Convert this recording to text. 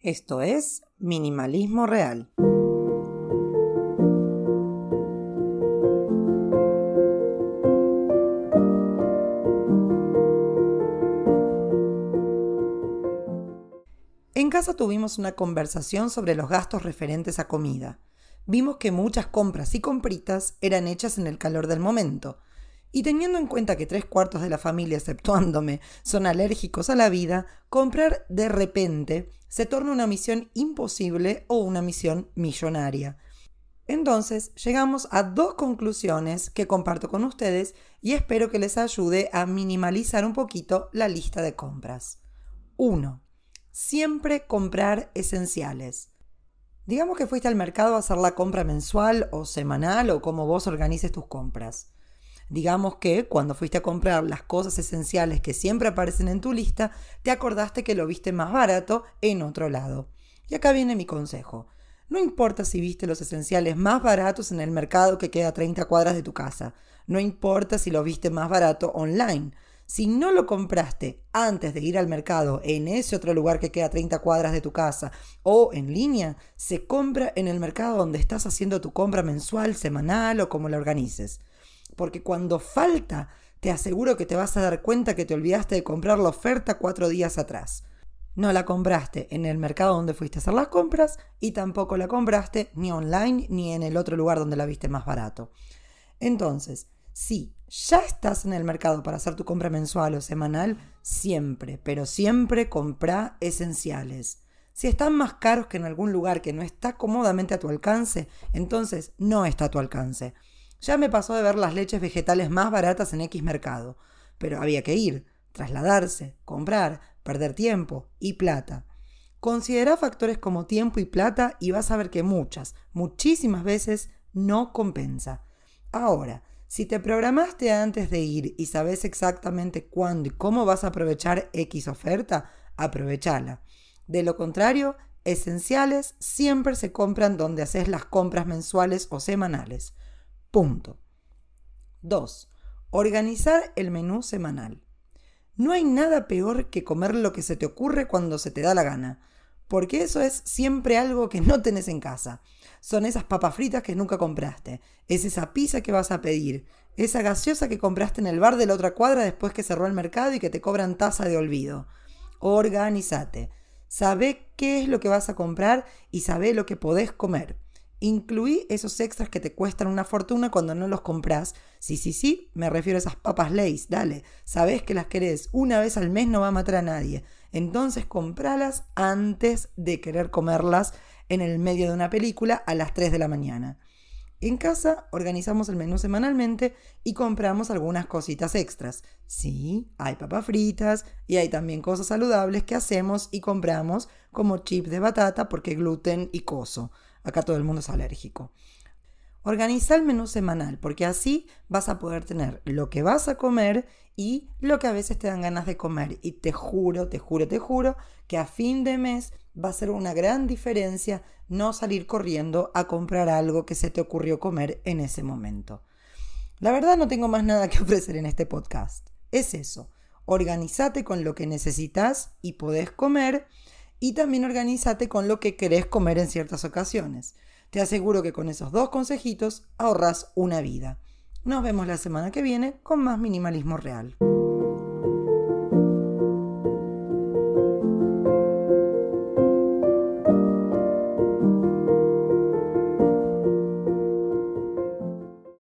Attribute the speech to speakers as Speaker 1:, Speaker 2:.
Speaker 1: Esto es Minimalismo Real. En casa tuvimos una conversación sobre los gastos referentes a comida. Vimos que muchas compras y compritas eran hechas en el calor del momento, y teniendo en cuenta que tres cuartos de la familia, exceptuándome, son alérgicos a la vida, comprar de repente se torna una misión imposible o una misión millonaria. Entonces llegamos a dos conclusiones que comparto con ustedes y espero que les ayude a minimalizar un poquito la lista de compras. 1. Siempre comprar esenciales. Digamos que fuiste al mercado a hacer la compra mensual o semanal o como vos organices tus compras. Digamos que cuando fuiste a comprar las cosas esenciales que siempre aparecen en tu lista, te acordaste que lo viste más barato en otro lado. Y acá viene mi consejo. No importa si viste los esenciales más baratos en el mercado que queda a 30 cuadras de tu casa. No importa si lo viste más barato online. Si no lo compraste antes de ir al mercado en ese otro lugar que queda a 30 cuadras de tu casa o en línea, se compra en el mercado donde estás haciendo tu compra mensual, semanal o como la organices porque cuando falta, te aseguro que te vas a dar cuenta que te olvidaste de comprar la oferta cuatro días atrás. No la compraste en el mercado donde fuiste a hacer las compras y tampoco la compraste ni online ni en el otro lugar donde la viste más barato. Entonces, si ya estás en el mercado para hacer tu compra mensual o semanal, siempre, pero siempre compra esenciales. Si están más caros que en algún lugar que no está cómodamente a tu alcance, entonces no está a tu alcance. Ya me pasó de ver las leches vegetales más baratas en X mercado, pero había que ir, trasladarse, comprar, perder tiempo y plata. Considera factores como tiempo y plata y vas a ver que muchas, muchísimas veces no compensa. Ahora, si te programaste antes de ir y sabes exactamente cuándo y cómo vas a aprovechar X oferta, aprovechala. De lo contrario, esenciales siempre se compran donde haces las compras mensuales o semanales. Punto. 2. Organizar el menú semanal. No hay nada peor que comer lo que se te ocurre cuando se te da la gana, porque eso es siempre algo que no tenés en casa. Son esas papas fritas que nunca compraste, es esa pizza que vas a pedir, esa gaseosa que compraste en el bar de la otra cuadra después que cerró el mercado y que te cobran taza de olvido. Organízate. Sabe qué es lo que vas a comprar y sabe lo que podés comer. Incluí esos extras que te cuestan una fortuna cuando no los compras. Sí, sí, sí, me refiero a esas papas Lays, dale. Sabes que las querés una vez al mes no va a matar a nadie. Entonces compralas antes de querer comerlas en el medio de una película a las 3 de la mañana. En casa organizamos el menú semanalmente y compramos algunas cositas extras. Sí, hay papas fritas y hay también cosas saludables que hacemos y compramos como chips de batata porque gluten y coso. Acá todo el mundo es alérgico. Organiza el menú semanal, porque así vas a poder tener lo que vas a comer y lo que a veces te dan ganas de comer. Y te juro, te juro, te juro que a fin de mes va a ser una gran diferencia no salir corriendo a comprar algo que se te ocurrió comer en ese momento. La verdad no tengo más nada que ofrecer en este podcast. Es eso. Organízate con lo que necesitas y podés comer y también organízate con lo que querés comer en ciertas ocasiones. Te aseguro que con esos dos consejitos ahorras una vida. Nos vemos la semana que viene con más minimalismo real.